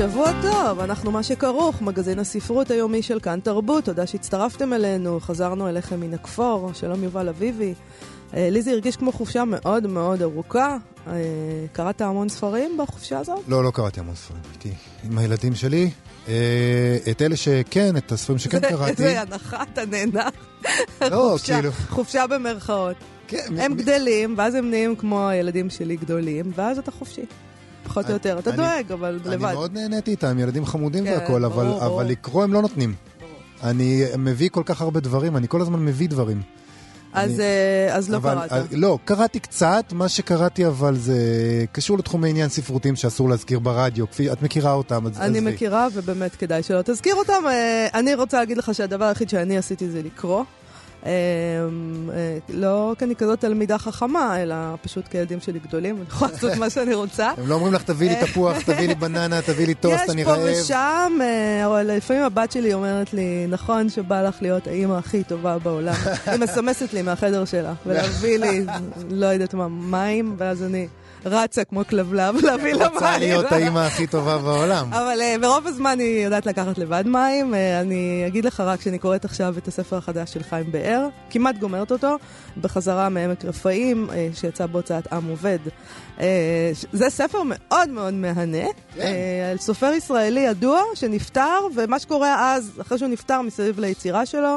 שבוע טוב, אנחנו מה שכרוך, מגזין הספרות היומי של כאן תרבות, תודה שהצטרפתם אלינו, חזרנו אליכם מן הכפור, שלום יובל אביבי. אה, לי זה הרגיש כמו חופשה מאוד מאוד ארוכה. אה, קראת המון ספרים בחופשה הזאת? לא, לא קראתי המון ספרים, הייתי עם הילדים שלי. אה, את אלה שכן, את הספרים שכן קראתי. איזה הנחה, אתה נהנה. לא, כאילו... חופשה במרכאות. כן, הם גדלים, ואז הם נהיים כמו הילדים שלי גדולים, ואז אתה חופשי. פחות או יותר. אתה דואג, אבל לבד. אני מאוד נהניתי איתם, ילדים חמודים כן, והכל, אבל לקרוא הם לא נותנים. אני מביא כל כך הרבה דברים, אני כל הזמן מביא דברים. אז, אני- אה, אז לא אבל- קראת. אה, לא, קראתי קצת, מה שקראתי אבל זה קשור לתחומי עניין ספרותיים שאסור להזכיר ברדיו, כפי, את מכירה אותם, אז אני עזבי. מכירה, ובאמת כדאי שלא תזכיר אותם. אה, אני רוצה להגיד לך שהדבר היחיד שאני עשיתי זה לקרוא. אה, אה, לא כי אני כזאת תלמידה חכמה, אלא פשוט כילדים שלי גדולים, אני יכולה לעשות מה שאני רוצה. הם לא אומרים לך, תביאי לי תפוח, תביאי לי בננה, תביאי לי טוסט, אני יש פה רעב. ושם, אה, אבל לפעמים הבת שלי אומרת לי, נכון שבא לך להיות האימא הכי טובה בעולם. היא מסמסת לי מהחדר שלה, ולהביא לי, לא יודעת מה, מים, ואז אני רצה כמו כלבלב להביא לה מים. רוצה להיות האימא הכי טובה בעולם. אבל uh, ברוב הזמן היא יודעת לקחת לבד מים. Uh, אני אגיד לך רק שאני קוראת עכשיו את הספר החדש של חיים באר, כמעט גומרת אותו, בחזרה מעמק רפאים, uh, שיצא בהוצאת עם עובד. זה ספר מאוד מאוד מהנה, כן. על סופר ישראלי ידוע שנפטר, ומה שקורה אז, אחרי שהוא נפטר מסביב ליצירה שלו,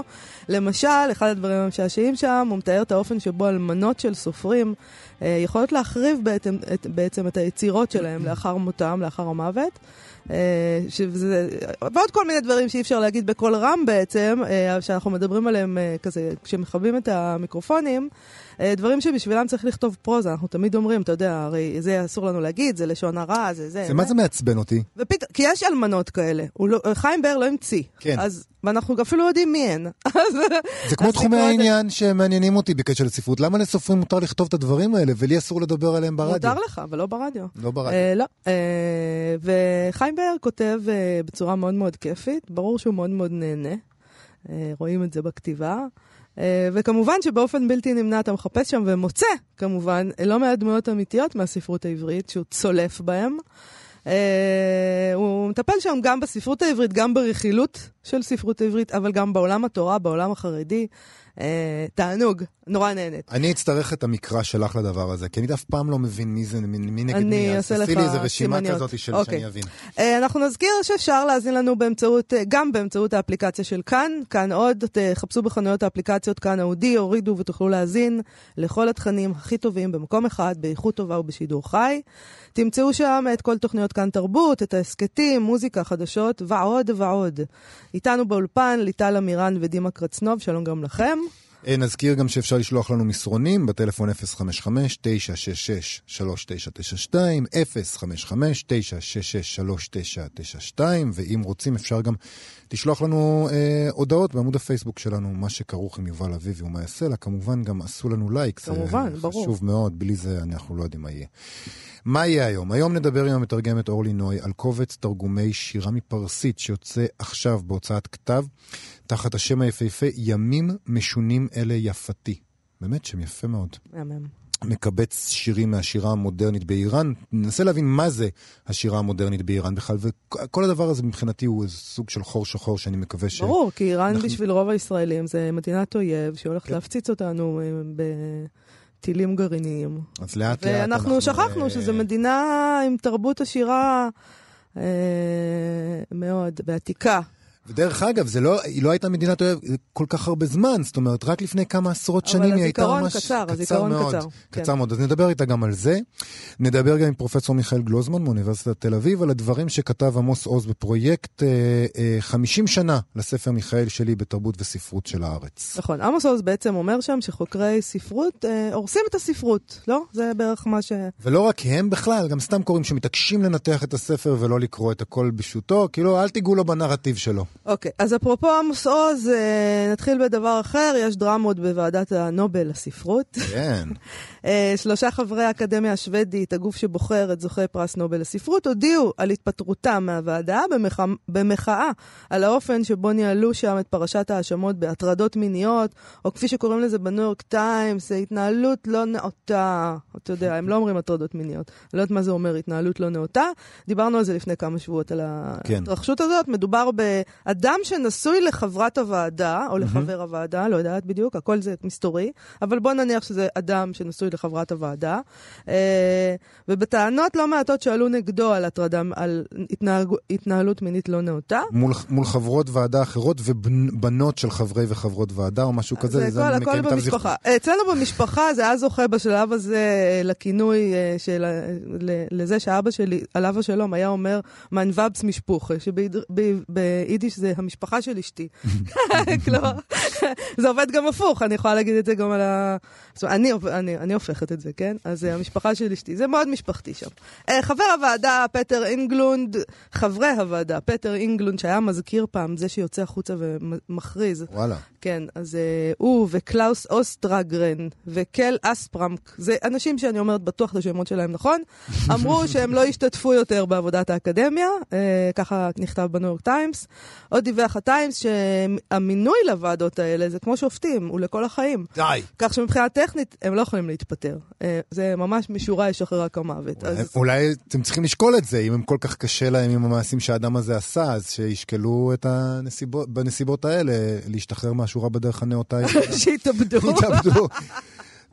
למשל, אחד הדברים המשעשעים שם, הוא מתאר את האופן שבו אלמנות של סופרים אה, יכולות להחריב בעצם את, בעצם את היצירות שלהם לאחר מותם, לאחר המוות. אה, שזה, ועוד כל מיני דברים שאי אפשר להגיד בקול רם בעצם, אה, שאנחנו מדברים עליהם אה, כזה, כשמכבים את המיקרופונים, אה, דברים שבשבילם צריך לכתוב פרוזה, אנחנו תמיד אומרים, אתה יודע, הרי זה אסור לנו להגיד, זה לשון הרע, זה זה. זה מה זה מעצבן אותי? ופתאום, כי יש אלמנות כאלה, לא, חיים באר לא המציא. כן. אז, ואנחנו אפילו יודעים מי הן. זה כמו תחומי זה- העניין שמעניינים אותי בקשר לספרות. למה לסופרים מותר לכתוב את הדברים האלה, ולי אסור לדבר עליהם ברדיו? מותר לך, אבל לא ברדיו. לא ברדיו. אה, לא. אה, וחיים באר כותב אה, בצורה מאוד מאוד כיפית, ברור שהוא מאוד מאוד נהנה. אה, רואים את זה בכתיבה. אה, וכמובן שבאופן בלתי נמנע אתה מחפש שם ומוצא, כמובן, לא מעט דמויות אמיתיות מהספרות העברית שהוא צולף בהם. אה, הוא מטפל שם גם בספרות העברית, גם ברכילות של ספרות העברית, אבל גם בעולם התורה, בעולם החרדי. אה, תענוג, נורא נהנית. אני אצטרך את המקרא שלך לדבר הזה, כי אני אף פעם לא מבין מי זה, מי מי נגד אני מי. אז תעשי לי איזה רשימה. כזאת של אוקיי. שאני אבין. אה, אנחנו נזכיר שאפשר להאזין לנו באמצעות, אה, גם באמצעות האפליקציה של כאן, כאן עוד, תחפשו בחנויות האפליקציות כאן אודי, הורידו ותוכלו להאזין לכל התכנים הכי טובים במקום אחד, באיכות טובה ובשידור חי. תמצאו שם את כל תוכניות כאן תרבות, את ההסכתים, מוזיקה, חדשות ועוד ועוד. איתנו באולפן ליטל אמירן ודימה קרצנוב, שלום גם לכם. אה, נזכיר גם שאפשר לשלוח לנו מסרונים בטלפון 055-966-3992, 055-966-3992, ואם רוצים אפשר גם לשלוח לנו אה, הודעות בעמוד הפייסבוק שלנו, מה שכרוך עם יובל אביבי ומה יעשה לה, כמובן גם עשו לנו לייק, כמובן, זה ברור. חשוב מאוד, בלי זה אנחנו לא יודעים מה יהיה. מה יהיה היום? היום נדבר עם המתרגמת אורלי נוי על קובץ תרגומי שירה מפרסית שיוצא עכשיו בהוצאת כתב, תחת השם היפהפה ימים משונים אלה יפתי. באמת שם יפה מאוד. מהמם. מקבץ שירים מהשירה המודרנית באיראן. ננסה להבין מה זה השירה המודרנית באיראן בכלל, וכל הדבר הזה מבחינתי הוא איזה סוג של חור שחור שאני מקווה ש... ברור, כי איראן אנחנו- בשביל רוב הישראלים זה מדינת אויב שהולכת כן. להפציץ אותנו אה, בטילים גרעיניים. אז לאט לאט ואנחנו שכחנו אה, שזו מדינה עם תרבות עשירה אה, מאוד, ועתיקה. ודרך אגב, זה לא, היא לא הייתה מדינת אויב כל כך הרבה זמן, זאת אומרת, רק לפני כמה עשרות אבל שנים היא הייתה הזיכרון ממש... קצר, הזיכרון מאוד, קצר, כן. קצר מאוד. אז נדבר איתה גם על זה. נדבר גם עם פרופסור מיכאל גלוזמן מאוניברסיטת תל אביב, על הדברים שכתב עמוס עוז בפרויקט אה, אה, 50 שנה לספר מיכאל שלי בתרבות וספרות של הארץ. נכון, עמוס עוז בעצם אומר שם שחוקרי ספרות אה, הורסים את הספרות, לא? זה בערך מה ש... ולא רק הם בכלל, גם סתם קוראים שמתעקשים לנתח את הספר ולא לקרוא את הכל בשוטו, כאילו אל תיגעו לו בנרטיב שלו. אוקיי, אז אפרופו עמוס עוז, אה, נתחיל בדבר אחר, יש דרמות בוועדת הנובל לספרות. כן. אה, שלושה חברי האקדמיה השוודית, הגוף שבוחר את זוכי פרס נובל לספרות, הודיעו על התפטרותם מהוועדה במחאה, במחאה על האופן שבו ניהלו שם את פרשת ההאשמות בהטרדות מיניות, או כפי שקוראים לזה בניו יורק טיימס, התנהלות לא נאותה. אתה יודע, הם לא אומרים הטרדות מיניות. אני לא יודעת מה זה אומר התנהלות לא נאותה. דיברנו על זה לפני כמה שבועות, על כן. ההתרחשות הזאת. מדובר באדם שנשוי לחברת הוועדה, או לחבר הוועדה, לא יודעת בדיוק, הכל זה מסתורי, אבל בוא נניח שזה אדם שנשוי לחברת הוועדה. אה, ובטענות לא מעטות שעלו נגדו על הטרדה, על התנהג, התנהלות מינית לא נאותה. מול, מול חברות ועדה אחרות ובנות של חברי וחברות ועדה או משהו כזה, זה הכל, הכל. במשפחה. אצלנו במשפחה זה היה זוכה בשלב הזה אה, לכינוי אה, של, אה, לזה שאבא שלי, עליו השלום, היה אומר מיינבבס משפוחה, שביידיש זה המשפחה של אשתי. כלומר, זה עובד גם הפוך, אני יכולה להגיד את זה גם על ה... זאת אומרת, אני, אני, אני הופכת את זה, כן? אז זה המשפחה של אשתי, זה מאוד משפחתי שם. אה, חבר הוועדה, פטר אינגלונד, חברי הוועדה, פטר אינגלונד, שהיה מזכיר פעם, זה שיוצא החוצה ומכריז. וואלה. כן, אז אה, הוא וקלאוס אוסטרגרן וקל אספמרק, זה אנשים שאני אומרת בטוח את השמות שלהם נכון, אמרו שהם לא ישתתפו יותר בעבודת האקדמיה, ככה נכתב בניו יורק טיימס. עוד דיווח הטיימס שהמינוי לוועדות האלה זה כמו שופטים, הוא לכל החיים. די. כך שמבחינה טכנית הם לא יכולים להתפטר. Uh, זה ממש משורה ישחרר רק המוות. אולי, אז... אולי אתם צריכים לשקול את זה, אם הם כל כך קשה להם עם המעשים שהאדם הזה עשה, אז שישקלו את הנסיבות, בנסיבות האלה להשתחרר מהשורה בדרך הנאותה. שהתאבדו. התאבדו.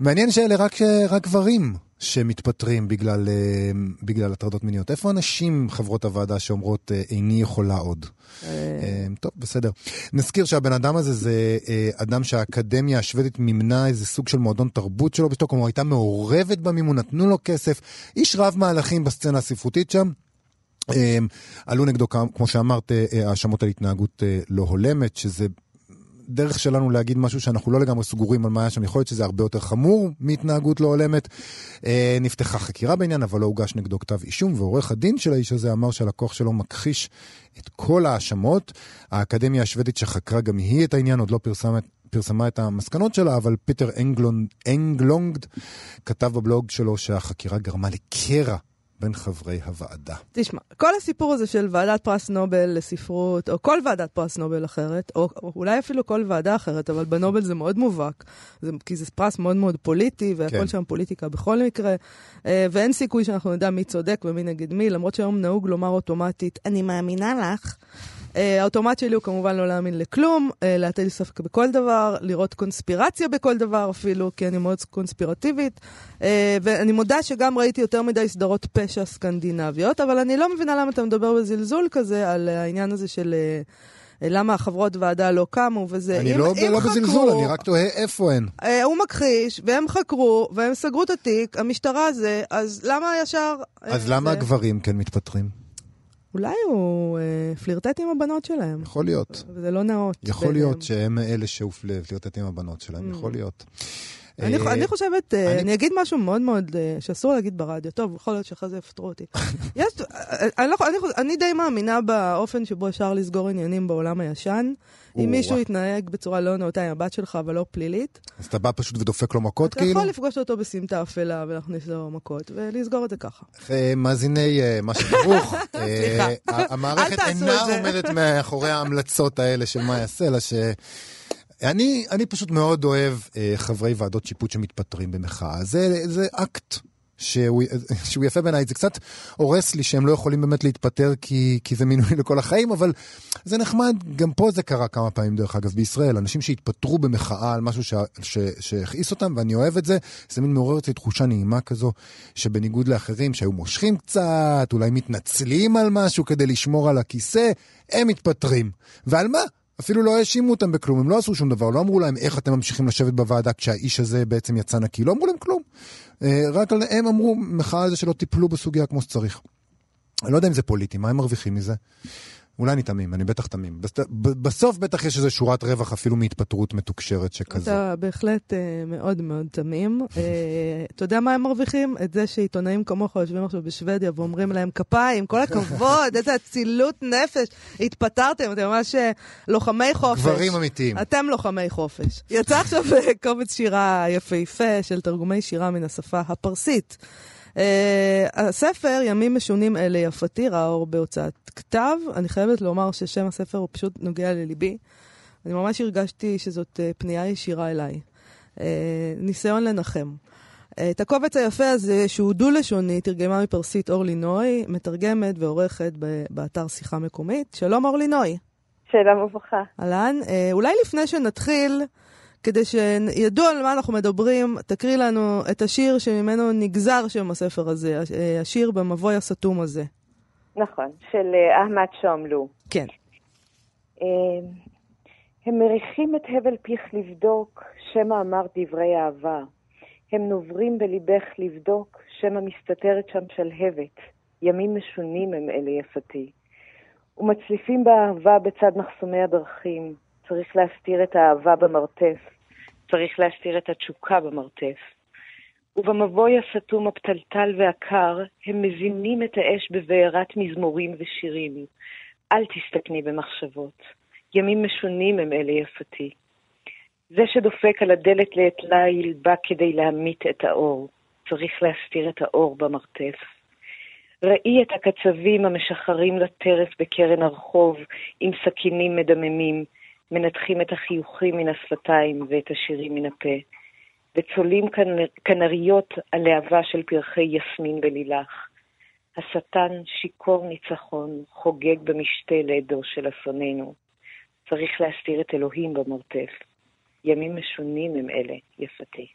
מעניין שאלה רק, רק גברים שמתפטרים בגלל, אה, בגלל הטרדות מיניות. איפה הנשים, חברות הוועדה, שאומרות אה, איני יכולה עוד? אה, טוב, בסדר. נזכיר שהבן אדם הזה זה אדם שהאקדמיה השוודית מימנה איזה סוג של מועדון תרבות שלו בשטוקהולם, כלומר הייתה מעורבת במימון, נתנו לו כסף, איש רב מהלכים בסצנה הספרותית שם. עלו נגדו, כמו שאמרת, האשמות על התנהגות לא הולמת, שזה דרך שלנו להגיד משהו שאנחנו לא לגמרי סגורים על מה היה שם, יכול להיות שזה הרבה יותר חמור מהתנהגות לא הולמת. אה, נפתחה חקירה בעניין, אבל לא הוגש נגדו כתב אישום, ועורך הדין של האיש הזה אמר שהלקוח שלו מכחיש את כל ההאשמות. האקדמיה השוודית שחקרה גם היא את העניין, עוד לא פרסמה פרסמה את המסקנות שלה, אבל פיטר אנגלונד, אנגלונד כתב בבלוג שלו שהחקירה גרמה לקרע בין חברי הוועדה. תשמע, כל הסיפור הזה של ועדת פרס נובל לספרות, או כל ועדת פרס נובל אחרת, או, או אולי אפילו כל ועדה אחרת, אבל בנובל זה מאוד מובהק, זה, כי זה פרס מאוד מאוד פוליטי, והכל כן. שם פוליטיקה בכל מקרה, אה, ואין סיכוי שאנחנו נדע מי צודק ומי נגד מי, למרות שהיום נהוג לומר אוטומטית, אני מאמינה לך. אה, האוטומט שלי הוא כמובן לא להאמין לכלום, אה, להטיל ספק בכל דבר, לראות קונספירציה בכל דבר אפילו, כי אני מאוד קונספירטיבית. אה, ואני מודה שגם ראיתי יותר מדי סדרות פשע סקנדינביות, אבל אני לא מבינה למה אתה מדבר בזלזול כזה על העניין הזה של... למה החברות ועדה לא קמו וזה. אני אם, לא, אם לא חקרו, בזלזול, אני רק תוהה איפה הן. הוא מכחיש, והם חקרו, והם סגרו את התיק, המשטרה זה, אז למה ישר... אז למה זה... הגברים כן מתפטרים? אולי הוא אה, פלירטט עם הבנות שלהם. יכול להיות. וזה לא נאות. יכול ביניהם. להיות שהם אלה שהוא פלירטט עם הבנות שלהם, mm. יכול להיות. אני, אה, אני חושבת, אה, אני... אני אגיד משהו מאוד מאוד אה, שאסור להגיד ברדיו. טוב, יכול להיות שאחרי זה יפטרו אותי. יש, אני, לא, אני, אני די מאמינה באופן שבו אפשר לסגור עניינים בעולם הישן. אם מישהו יתנהג בצורה לא נאותה עם הבת שלך, אבל לא פלילית. אז אתה בא פשוט ודופק לו מכות, כאילו? אתה יכול לפגוש אותו בסמטה אפלה ולהכניס לו מכות, ולסגור את זה ככה. מאזיני מה שכרוך, המערכת אינה עומדת מאחורי ההמלצות האלה של מה יעשה, אלא ש... אני, אני פשוט מאוד אוהב אה, חברי ועדות שיפוט שמתפטרים במחאה. זה, זה אקט שהוא, שהוא יפה בעיניי. זה קצת הורס לי שהם לא יכולים באמת להתפטר כי, כי זה מינוי לכל החיים, אבל זה נחמד. גם פה זה קרה כמה פעמים, דרך אגב, בישראל. אנשים שהתפטרו במחאה על משהו שהכעיס אותם, ואני אוהב את זה. זה מין מעורר אצלי תחושה נעימה כזו, שבניגוד לאחרים שהיו מושכים קצת, אולי מתנצלים על משהו כדי לשמור על הכיסא, הם מתפטרים. ועל מה? אפילו לא האשימו אותם בכלום, הם לא עשו שום דבר, לא אמרו להם איך אתם ממשיכים לשבת בוועדה כשהאיש הזה בעצם יצא נקי, לא אמרו להם כלום. אה, רק הם אמרו מחאה על זה שלא טיפלו בסוגיה כמו שצריך. אני לא יודע אם זה פוליטי, מה הם מרוויחים מזה? אולי אני תמים, אני בטח תמים. בסוף בטח יש איזו שורת רווח אפילו מהתפטרות מתוקשרת שכזו. אתה בהחלט אה, מאוד מאוד תמים. אה, אתה יודע מה הם מרוויחים? את זה שעיתונאים כמוך יושבים עכשיו בשוודיה ואומרים להם כפיים, כל הכבוד, איזה אצילות נפש. התפטרתם, אתם ממש אה, לוחמי חופש. גברים אמיתיים. אתם לוחמי חופש. יצא עכשיו קובץ שירה יפהפה של תרגומי שירה מן השפה הפרסית. Uh, הספר, ימים משונים אלה יפתי, ראה אור בהוצאת כתב. אני חייבת לומר ששם הספר הוא פשוט נוגע לליבי. אני ממש הרגשתי שזאת uh, פנייה ישירה אליי. Uh, ניסיון לנחם. את הקובץ היפה הזה, שהוא דו-לשוני, תרגמה מפרסית אורלי נוי, מתרגמת ועורכת באתר שיחה מקומית. שלום אורלי נוי. שלום וברכה. אהלן. אולי לפני שנתחיל, כדי שידעו על מה אנחנו מדברים, תקריא לנו את השיר שממנו נגזר שם הספר הזה, השיר במבוי הסתום הזה. נכון, של אה, אחמד שומלו. כן. אה, הם מריחים את הבל פיך לבדוק, שמא אמרת דברי אהבה. הם נוברים בליבך לבדוק, שמא מסתתרת שם שלהבת. ימים משונים הם אלה יפתי. ומצליפים באהבה בצד מחסומי הדרכים. צריך להסתיר את האהבה במרתף. צריך להסתיר את התשוקה במרתף. ובמבוי הסתום הפתלתל והקר, הם מזינים את האש בבעירת מזמורים ושירים. אל תסתכני במחשבות. ימים משונים הם אלה יפתי. זה שדופק על הדלת לעת ליל בא כדי להמית את האור. צריך להסתיר את האור במרתף. ראי את הקצבים המשחרים לטרף בקרן הרחוב עם סכינים מדממים, מנתחים את החיוכים מן השפתיים ואת השירים מן הפה, וצולים כנריות הלהבה של פרחי יסמין ולילך. השטן שיכור ניצחון, חוגג במשתה לעדו של אסוננו. צריך להסתיר את אלוהים במרתף. ימים משונים הם אלה, יפתי.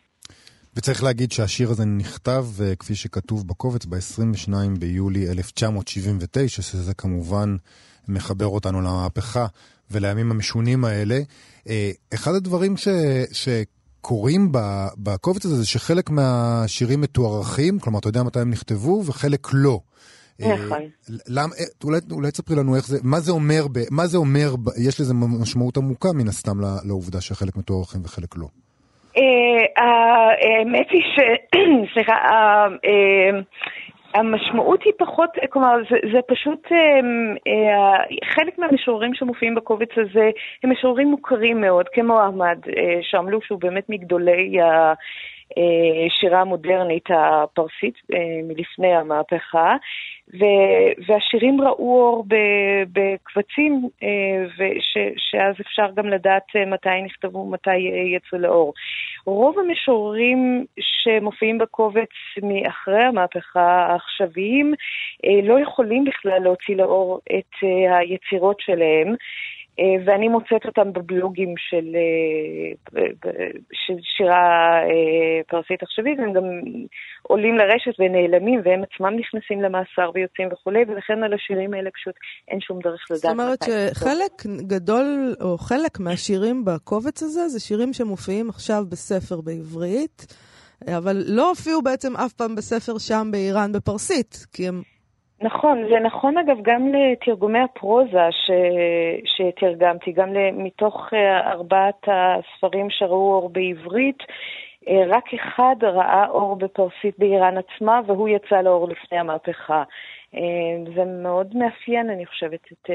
וצריך להגיד שהשיר הזה נכתב, אה, כפי שכתוב בקובץ, ב-22 ביולי 1979, שזה כמובן מחבר אותנו למהפכה ולימים המשונים האלה. אה, אחד הדברים ש, שקורים בקובץ הזה זה שחלק מהשירים מתוארכים, כלומר, אתה יודע מתי הם נכתבו, וחלק לא. אה, נכון. למ, אה, אולי, אולי תספרי לנו איך זה, מה זה אומר, מה זה אומר, יש לזה משמעות עמוקה מן הסתם לעובדה שחלק מתוארכים וחלק לא. האמת היא ש... סליחה, המשמעות היא פחות, כלומר, זה, זה פשוט, אה, אה, חלק מהמשוררים שמופיעים בקובץ הזה הם משוררים מוכרים מאוד, כמו אהמד אה, שעמלו, שהוא באמת מגדולי השירה המודרנית הפרסית מלפני המהפכה. ו- והשירים ראו אור בקבצים, אה, שאז אפשר גם לדעת אה, מתי נכתבו, מתי אה, יצאו לאור. רוב המשוררים שמופיעים בקובץ מאחרי המהפכה העכשוויים לא יכולים בכלל להוציא לאור את היצירות שלהם. אה, ואני מוצאת אותם בבלוגים של, אה, של שירה אה, פרסית עכשווית, והם גם עולים לרשת ונעלמים, והם עצמם נכנסים למאסר ויוצאים וכולי, ולכן על השירים האלה פשוט אין שום דרך לדעת זאת אומרת שחלק גדול, או חלק מהשירים בקובץ הזה, זה שירים שמופיעים עכשיו בספר בעברית, אבל לא הופיעו בעצם אף פעם בספר שם באיראן בפרסית, כי הם... נכון, זה נכון אגב גם לתרגומי הפרוזה ש... שתרגמתי, גם מתוך אה, ארבעת הספרים שראו אור בעברית, אה, רק אחד ראה אור בפרסית באיראן עצמה, והוא יצא לאור לפני המהפכה. אה, זה מאוד מאפיין, אני חושבת, את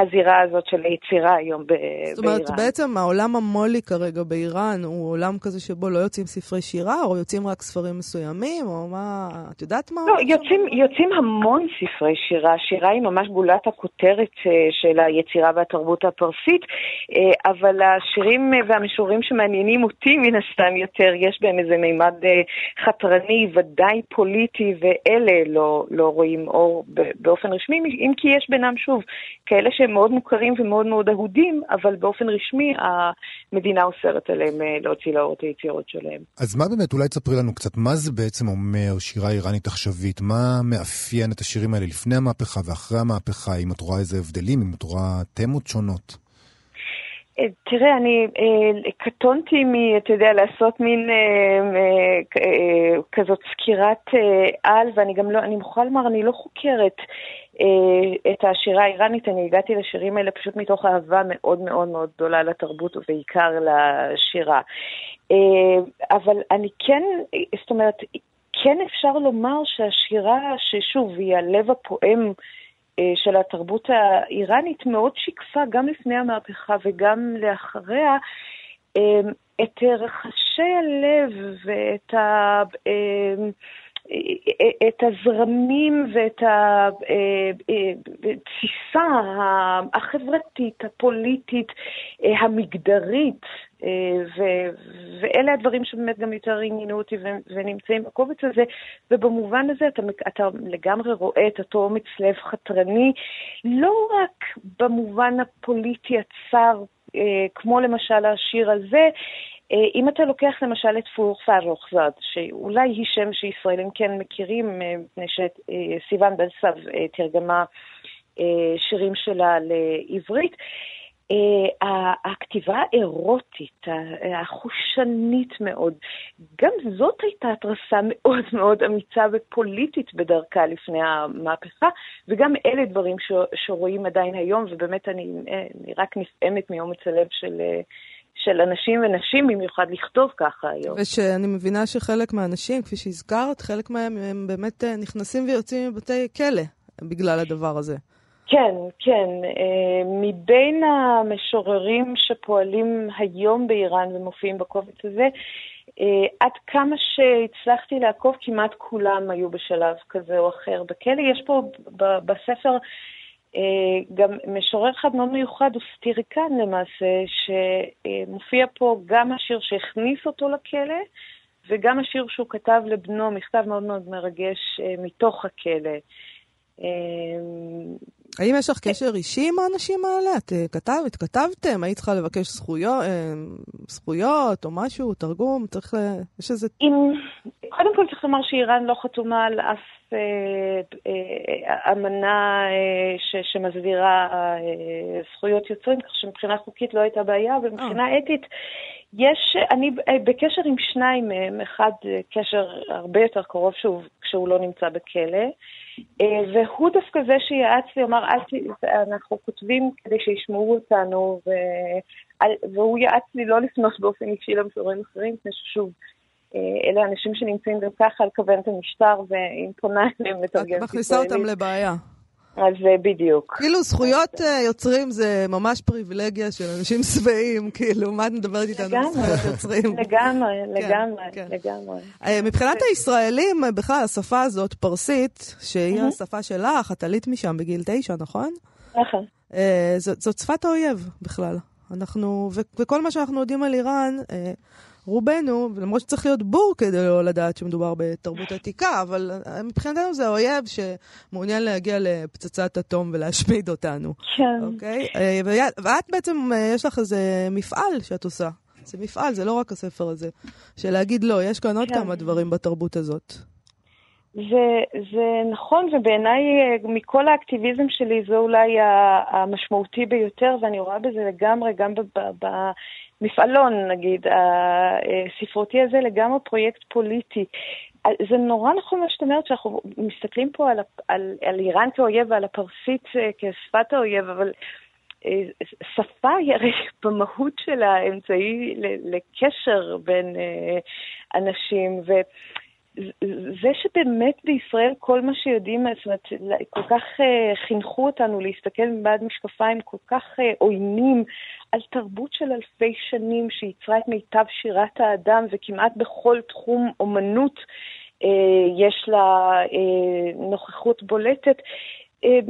הזירה הזאת של היצירה היום באיראן. זאת אומרת, בעצם העולם המו"לי כרגע באיראן הוא עולם כזה שבו לא יוצאים ספרי שירה, או יוצאים רק ספרים מסוימים, או מה... את יודעת מה? לא, יוצאים, יוצאים המון ספרי שירה. שירה היא ממש גולת הכותרת אה, של היצירה והתרבות הפרסית, אה, אבל השירים והמשוררים שמעניינים אותי מן הסתם יותר, יש בהם איזה מימד אה, חתרני, ודאי פוליטי, ואלה לא, לא רואים אור באופן רשמי, אם כי יש בינם שוב כאלה שהם מאוד מוכרים ומאוד מאוד אהודים, אבל באופן רשמי המדינה אוסרת עליהם אה, להוציא לאור את היצירות שלהם. אז מה באמת, אולי תספרי לנו קצת, מה זה בעצם אומר שירה איראנית עכשווית? מה מאפיין את השירים האלה לפני המהפכה ואחרי המהפכה? אם את רואה איזה הבדלים, אם את רואה תמות שונות? אה, תראה, אני אה, קטונתי מ... אתה יודע, לעשות מין אה, כזאת סקירת על, ואני גם לא, אני מוכרחה לומר, אני לא חוקרת את השירה האיראנית, אני הגעתי לשירים האלה פשוט מתוך אהבה מאוד מאוד מאוד גדולה לתרבות ובעיקר לשירה. אבל אני כן, זאת אומרת, כן אפשר לומר שהשירה, ששוב, היא הלב הפועם של התרבות האיראנית, מאוד שיקפה גם לפני המהפכה וגם לאחריה אה, את רחשי הלב ואת ה... את הזרמים ואת התפיסה החברתית, הפוליטית, המגדרית, ואלה הדברים שבאמת גם יותר עניינו אותי ונמצאים בקובץ הזה, ובמובן הזה אתה, אתה לגמרי רואה את אותו אומץ לב חתרני, לא רק במובן הפוליטי הצר, כמו למשל השיר הזה, אה, אם אתה לוקח למשל את פור פרוחזד, שאולי היא שם שישראלים כן מכירים, אה, מפני שסיוון בלסב אה, תרגמה שירים שלה לעברית, הכתיבה האירוטית, החושנית מאוד, גם זאת הייתה התרסה מאוד מאוד אמיצה ופוליטית בדרכה לפני המהפכה, וגם אלה דברים שרואים עדיין היום, ובאמת אני, אני רק נפעמת מאומץ הלב של... של אנשים ונשים במיוחד לכתוב ככה היום. ושאני מבינה שחלק מהאנשים, כפי שהזכרת, חלק מהם הם באמת אה, נכנסים ויוצאים מבתי כלא בגלל הדבר הזה. כן, כן. אה, מבין המשוררים שפועלים היום באיראן ומופיעים בקובץ הזה, אה, עד כמה שהצלחתי לעקוב, כמעט כולם היו בשלב כזה או אחר בכלא. יש פה בספר אה, גם משורר אחד מאוד מיוחד הוא סטיריקן למעשה, שמופיע פה גם השיר שהכניס אותו לכלא, וגם השיר שהוא כתב לבנו, מכתב מאוד מאוד מרגש מתוך הכלא. אה, האם יש לך קשר אישי עם האנשים האלה? את כתב, התכתבתם? היית צריכה לבקש זכויות, זכויות או משהו, תרגום? צריך ל... יש איזה... אם... קודם כל צריך לומר שאיראן לא חתומה על אף אה, אה, אמנה אה, ש, שמסדירה זכויות יוצרים, כך שמבחינה חוקית לא הייתה בעיה, ומבחינה אתית יש, אני בקשר עם שניים מהם, אחד קשר הרבה יותר קרוב שהוא, כשהוא לא נמצא בכלא, והוא דווקא זה שיעץ לי, אמר, אנחנו כותבים כדי שישמעו אותנו, ו... והוא יעץ לי לא לפנות באופן אישי למשוררים אחרים, מפני ששוב, אה, אלה אנשים שנמצאים גם ככה על כוונת המשטר, ואם פונה אליהם לתרגם סיפורים. את מכניסה אותם לבעיה. אז אה, בדיוק. כאילו זכויות אה, יוצרים זה ממש פריבילגיה של אנשים שבעים, כאילו, מה את מדברת איתנו על זכויות יוצרים? לגמרי, כן, לגמרי, כן. לגמרי. מבחינת הישראלים, בכלל, השפה הזאת, פרסית, שהיא השפה שלך, את עלית משם בגיל תשע, נכון? נכון. זאת שפת האויב בכלל. אנחנו, וכל מה שאנחנו יודעים על איראן, רובנו, למרות שצריך להיות בור כדי לא לדעת שמדובר בתרבות עתיקה, אבל אה, מבחינתנו זה האויב שמעוניין להגיע לפצצת אטום ולהשמיד אותנו. כן. אוקיי? אה, ואת בעצם, אה, יש לך איזה מפעל שאת עושה. זה מפעל, זה לא רק הספר הזה. של להגיד לא, יש כאן עוד כן. כמה דברים בתרבות הזאת. זה, זה נכון, ובעיניי מכל האקטיביזם שלי זה אולי המשמעותי ביותר, ואני רואה בזה לגמרי, גם מפעלון, נגיד, הספרותי הזה לגמרי פרויקט פוליטי. זה נורא נכון מה שאת אומרת, שאנחנו מסתכלים פה על, על, על איראן כאויב ועל הפרסית אה, כשפת האויב, אבל אה, שפה היא הרי במהות שלה אמצעי לקשר בין אה, אנשים, ו... זה שבאמת בישראל כל מה שיודעים, זאת אומרת, כל כך uh, חינכו אותנו להסתכל מבעד משקפיים כל כך uh, עוינים על תרבות של אלפי שנים שיצרה את מיטב שירת האדם, וכמעט בכל תחום אומנות uh, יש לה uh, נוכחות בולטת.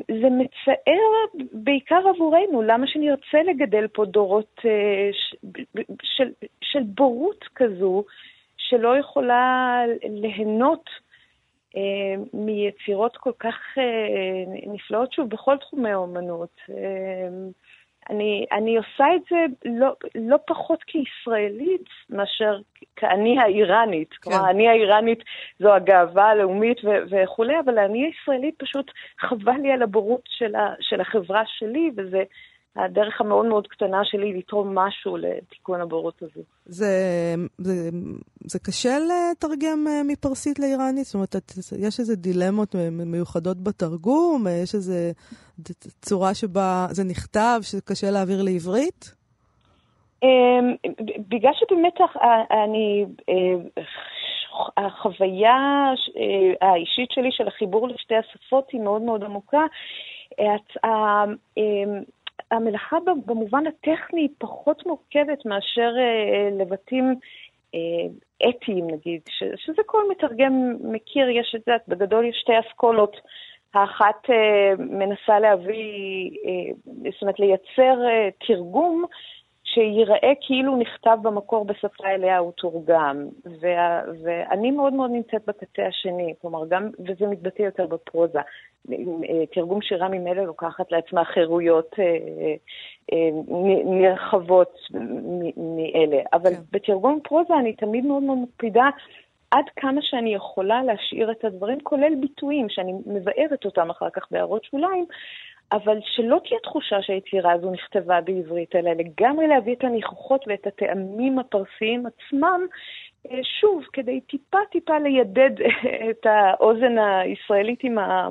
זה מצער בעיקר עבורנו, למה שנרצה לגדל פה דורות של, של בורות כזו, שלא יכולה ליהנות אה, מיצירות כל כך אה, נפלאות, שוב, בכל תחומי האומנות. אה, אני, אני עושה את זה לא, לא פחות כישראלית מאשר כאני האיראנית. כן. כלומר, אני האיראנית זו הגאווה הלאומית וכולי, אבל אני הישראלית פשוט חבל לי על הבורות של, ה, של החברה שלי, וזה הדרך המאוד מאוד קטנה שלי לתרום משהו לתיקון הבורות הזו. זה, זה, זה קשה לתרגם אה, מפרסית לאיראנית? זאת אומרת, יש איזה דילמות מיוחדות בתרגום? יש איזה צורה שבה זה נכתב, שקשה להעביר לעברית? אמ, בגלל שבאמת אני, אה, החוויה אה, האישית שלי של החיבור לשתי השפות היא מאוד מאוד עמוקה. המלאכה במובן הטכני היא פחות מורכבת מאשר אה, לבטים אתיים, נגיד, שזה כל מתרגם מכיר, יש את זה, בגדול יש שתי אסכולות. האחת מנסה להביא, זאת אומרת, לייצר תרגום שייראה כאילו נכתב במקור בשפה אליה הוא תורגם. וה, ואני מאוד מאוד נמצאת בקצה השני, כלומר, גם, וזה מתבטא יותר בפרוזה. תרגום שירה ממילא לוקחת לעצמה חירויות אה, אה, נרחבות מאלה. אבל כן. בתרגום פרוזה אני תמיד מאוד מאוד מקפידה עד כמה שאני יכולה להשאיר את הדברים, כולל ביטויים שאני מבארת אותם אחר כך בהערות שוליים, אבל שלא תהיה תחושה שהיצירה הזו נכתבה בעברית, אלא לגמרי להביא את הניחוחות ואת הטעמים הפרסיים עצמם, אה, שוב, כדי טיפה-טיפה לידד את האוזן הישראלית עם ה...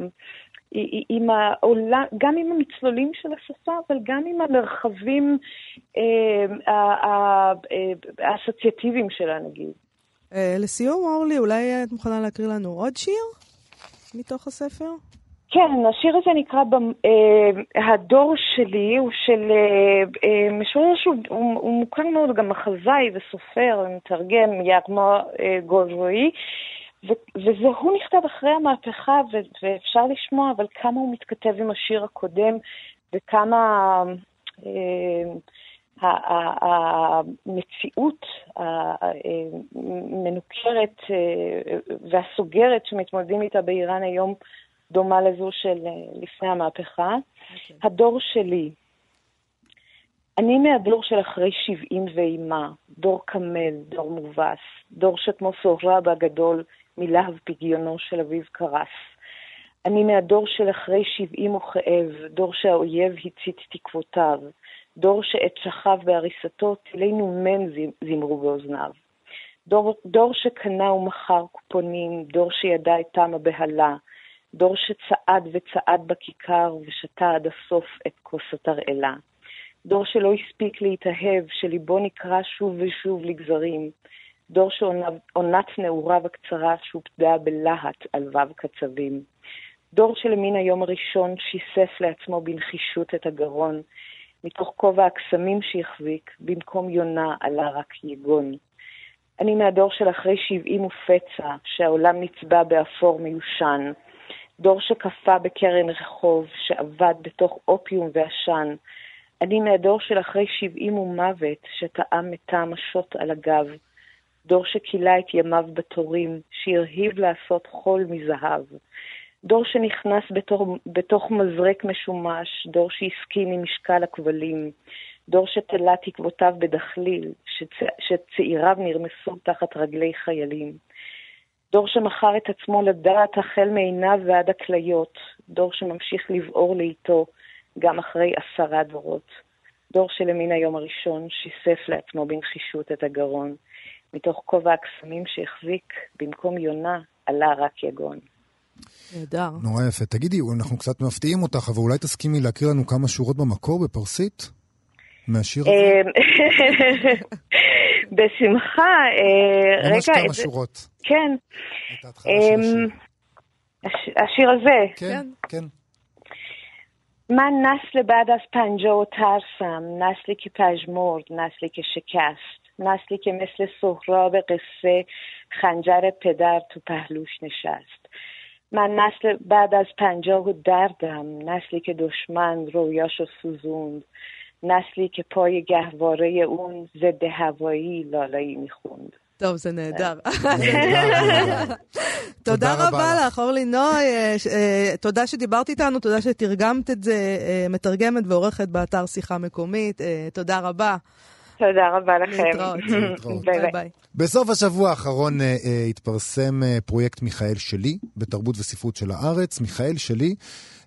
עם העולם, גם עם המצלולים של השפה, אבל גם עם המרחבים אה, אה, האסוציאטיביים שלה, נגיד. לסיום, אורלי, אולי את מוכנה להקריא לנו עוד שיר מתוך הספר? כן, השיר הזה נקרא אה, הדור שלי, הוא של אה, אה, משורר שהוא הוא מוכר מאוד, גם מחזאי וסופר, מתרגם, ירמו גולרואי, וזה הוא נכתב אחרי המהפכה, ואפשר לשמוע, אבל כמה הוא מתכתב עם השיר הקודם, וכמה המציאות המנוכרת והסוגרת שמתמודדים איתה באיראן היום, דומה לזו של אה, לפני המהפכה. Okay. אוקיי. הדור שלי, אני מהדור של אחרי 70 ואימה, דור קמל, דור מובס, דור שכמו סוהרב הגדול מלהב פגיונו של אביו קרס. אני מהדור של אחרי 70 וכאב, דור שהאויב הציץ תקוותיו, דור שאת שכב בהריסתו, טילי נ"מ זמרו באוזניו. דור, דור שקנה ומכר קופונים, דור שידע את טעם הבהלה, דור שצעד וצעד בכיכר ושתה עד הסוף את כוס התרעלה. דור שלא הספיק להתאהב, שליבו נקרע שוב ושוב לגזרים. דור שעונת נעוריו הקצרה שופדה בלהט על וו קצבים. דור שלמן היום הראשון שיסף לעצמו בנחישות את הגרון, מתוך כובע הקסמים שהחזיק, במקום יונה עלה רק יגון. אני מהדור של אחרי שבעים ופצע, שהעולם נצבע באפור מיושן, דור שקפא בקרן רחוב, שעבד בתוך אופיום ועשן. אני מהדור של אחרי שבעים ומוות, שטעם מטעם השוט על הגב. דור שכילה את ימיו בתורים, שהרהיב לעשות חול מזהב. דור שנכנס בתור, בתוך מזרק משומש, דור שהסכים עם משקל הכבלים. דור שתלה תקוותיו בדחליל, שצ... שצעיריו נרמסו תחת רגלי חיילים. דור שמכר את עצמו לדעת החל מעיניו ועד הכליות, דור שממשיך לבעור לאיתו גם אחרי עשרה דורות. דור שלמן היום הראשון שיסף לעצמו בנחישות את הגרון. מתוך כובע הקסמים שהחזיק, במקום יונה עלה רק יגון. נהדר. נורא יפה. תגידי, אנחנו קצת מפתיעים אותך, אבל אולי תסכימי להקריא לנו כמה שורות במקור בפרסית? מהשיר הזה? אמ, בשמחה. אה, ממש כמה שורות. כן. אמ, השיר הזה. כן, כן. من نسل بعد از پنجاه و ترسم نسلی که پژمرد نسلی که شکست نسلی که مثل سهراب قصه خنجر پدر تو پهلوش نشست من نسل بعد از پنجاه و دردم نسلی که دشمن رویاشو سوزوند نسلی که پای گهواره اون ضد هوایی لالایی میخوند טוב, זה נהדר. תודה רבה לך, אורלי נוי. אה, אה, תודה שדיברת איתנו, תודה שתרגמת את זה, אה, מתרגמת ועורכת באתר שיחה מקומית. תודה רבה. תודה רבה לכם. להתראות. להתראות. ביי ביי ביי. ביי. בסוף השבוע האחרון אה, אה, התפרסם אה, פרויקט מיכאל שלי, בתרבות וספרות של הארץ. מיכאל שלי, אה, ח- אה,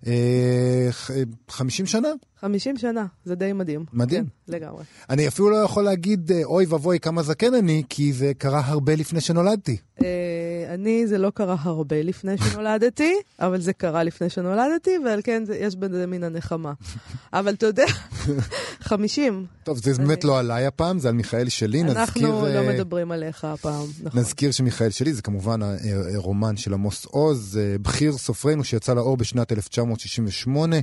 50 שנה. 50 שנה, זה די מדהים. מדהים. כן, לגמרי. אני אפילו לא יכול להגיד אה, אוי ואבוי כמה זקן אני, כי זה קרה הרבה לפני שנולדתי. אה, אני, זה לא קרה הרבה לפני שנולדתי, אבל זה קרה לפני שנולדתי, ועל כן זה- יש בזה מן הנחמה. אבל אתה יודע, 50, טוב, זה באמת לא עליי הפעם, זה על מיכאל שלי. אנחנו נזכיר, לא אה, מדברים עליך הפעם, נכון. נזכיר שמיכאל שלי זה כמובן הרומן של עמוס עוז, אה, בכיר סופרנו שיצא לאור בשנת 1968.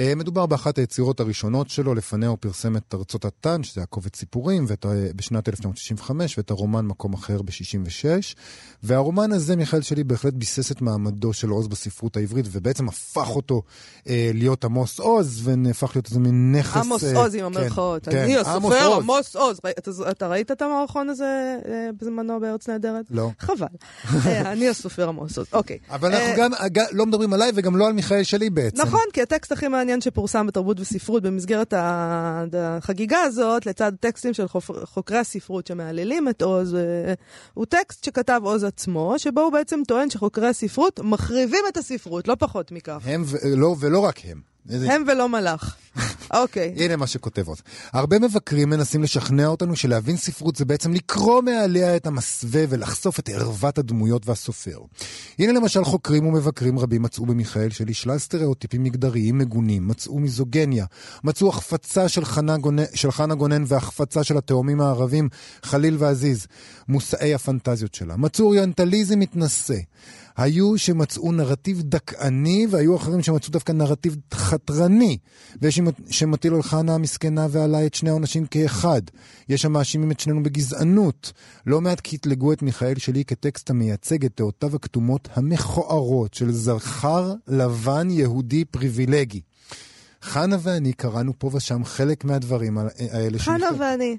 אה, מדובר באחת היצירות הראשונות שלו, לפניה הוא פרסם את ארצות התן, שזה היה קובץ סיפורים, ואת, בשנת 1965, ואת הרומן מקום אחר ב-66. והרומן הזה, מיכאל שלי, בהחלט ביסס את מעמדו של עוז בספרות העברית, ובעצם הפך אותו אה, להיות עמוס עוז, ונהפך להיות איזה מין נכס... עמוס אה, עוז עם כן, המרכאות. כן, אני עמוס הסופר עוז. עמוס עוז. אתה- אתה ראית את המערכון הזה אה, בזמנו בארץ נהדרת? לא. חבל. אה, אני הסופר עמוס עוז. אוקיי. אבל אנחנו אה, גם גם לא מדברים עליי וגם לא על מיכאל שלי בעצם. נכון, כי הטקסט הכי מעניין שפורסם בתרבות וספרות במסגרת החגיגה הזאת, לצד טקסטים של חוקרי הספרות שמהללים את עוז, אה, הוא טקסט שכתב עוז עצמו, שבו הוא בעצם טוען שחוקרי הספרות מחריבים את הספרות, לא פחות מכך. הם ולא, ולא רק הם. איזה... הם ולא מלאך. אוקיי. הנה מה שכותב עוד. הרבה מבקרים מנסים לשכנע אותנו שלהבין ספרות זה בעצם לקרוא מעליה את המסווה ולחשוף את ערוות הדמויות והסופר. הנה למשל חוקרים ומבקרים רבים מצאו במיכאל שלי שלל סטריאוטיפים מגדריים מגונים, מצאו מיזוגניה, מצאו החפצה של חנה גונן, של חנה גונן והחפצה של התאומים הערבים חליל ועזיז, מושאי הפנטזיות שלה, מצאו אוריינטליזם מתנשא. היו שמצאו נרטיב דכאני, והיו אחרים שמצאו דווקא נרטיב חתרני. ויש שמטיל על חנה המסכנה ועליי את שני העונשים כאחד. יש המאשימים את שנינו בגזענות. לא מעט קטלגו את מיכאל שלי כטקסט המייצג את דעותיו הכתומות המכוערות של זכר לבן יהודי פריבילגי. חנה ואני קראנו פה ושם חלק מהדברים האלה. חנה ואני.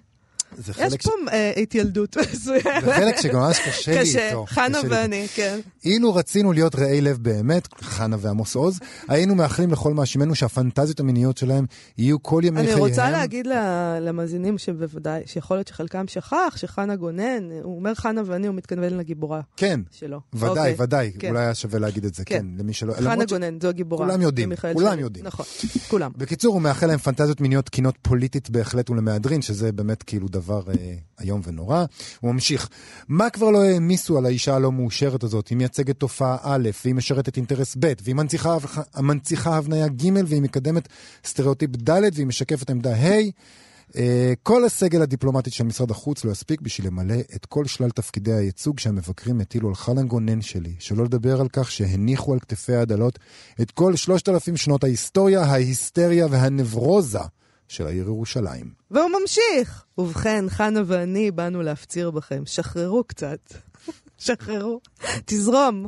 זה יש חלק, ש... פה אה, התילדות מסוימת. זה חלק שממש קשה לי קשה, איתו. חנה קשה לי. ואני, כן. אילו רצינו להיות רעי לב באמת, חנה ועמוס עוז, היינו מאחלים לכל מאשימינו שהפנטזיות המיניות שלהם יהיו כל ימי אני חייהם. רוצה להגיד למאזינים שבוודאי, שיכול להיות שחלקם שכח, שחנה גונן, הוא אומר חנה ואני, הוא מתכוון לגיבורה כן, שלו. ודאי, אוקיי. ודאי. כן. אולי היה שווה להגיד את זה, כן. כן, למי שלא... חנה למרות ש- גונן, זו הגיבורה. כולם יודעים, כולם שלי. יודעים. נכון, כולם. בקיצור, הוא מאחל להם פנטזיות מיניות תקינות פוליטית בהחלט ולמהדרין, שזה באמת כאילו דבר אה, איום ונורא. הוא ממשיך. מה כבר לא העמיסו על האישה הלא מאושרת הזאת? היא מייצגת תופעה א', והיא משרתת אינטרס ב', והיא מנציחה, מנציחה הבניה ג', והיא מקדמת סטריאוטיפ ד', והיא משקפת עמדה ה'. אה, כל הסגל הדיפלומטי של משרד החוץ לא יספיק בשביל למלא את כל שלל תפקידי הייצוג שהמבקרים הטילו על חלן גונן שלי, שלא לדבר על כך שהניחו על כתפי העדלות את כל שלושת אלפים שנות ההיסטוריה, ההיסטריה והנברוזה של העיר ירושלים. והוא ממשיך. ובכן, חנה ואני באנו להפציר בכם, שחררו קצת. שחררו. תזרום.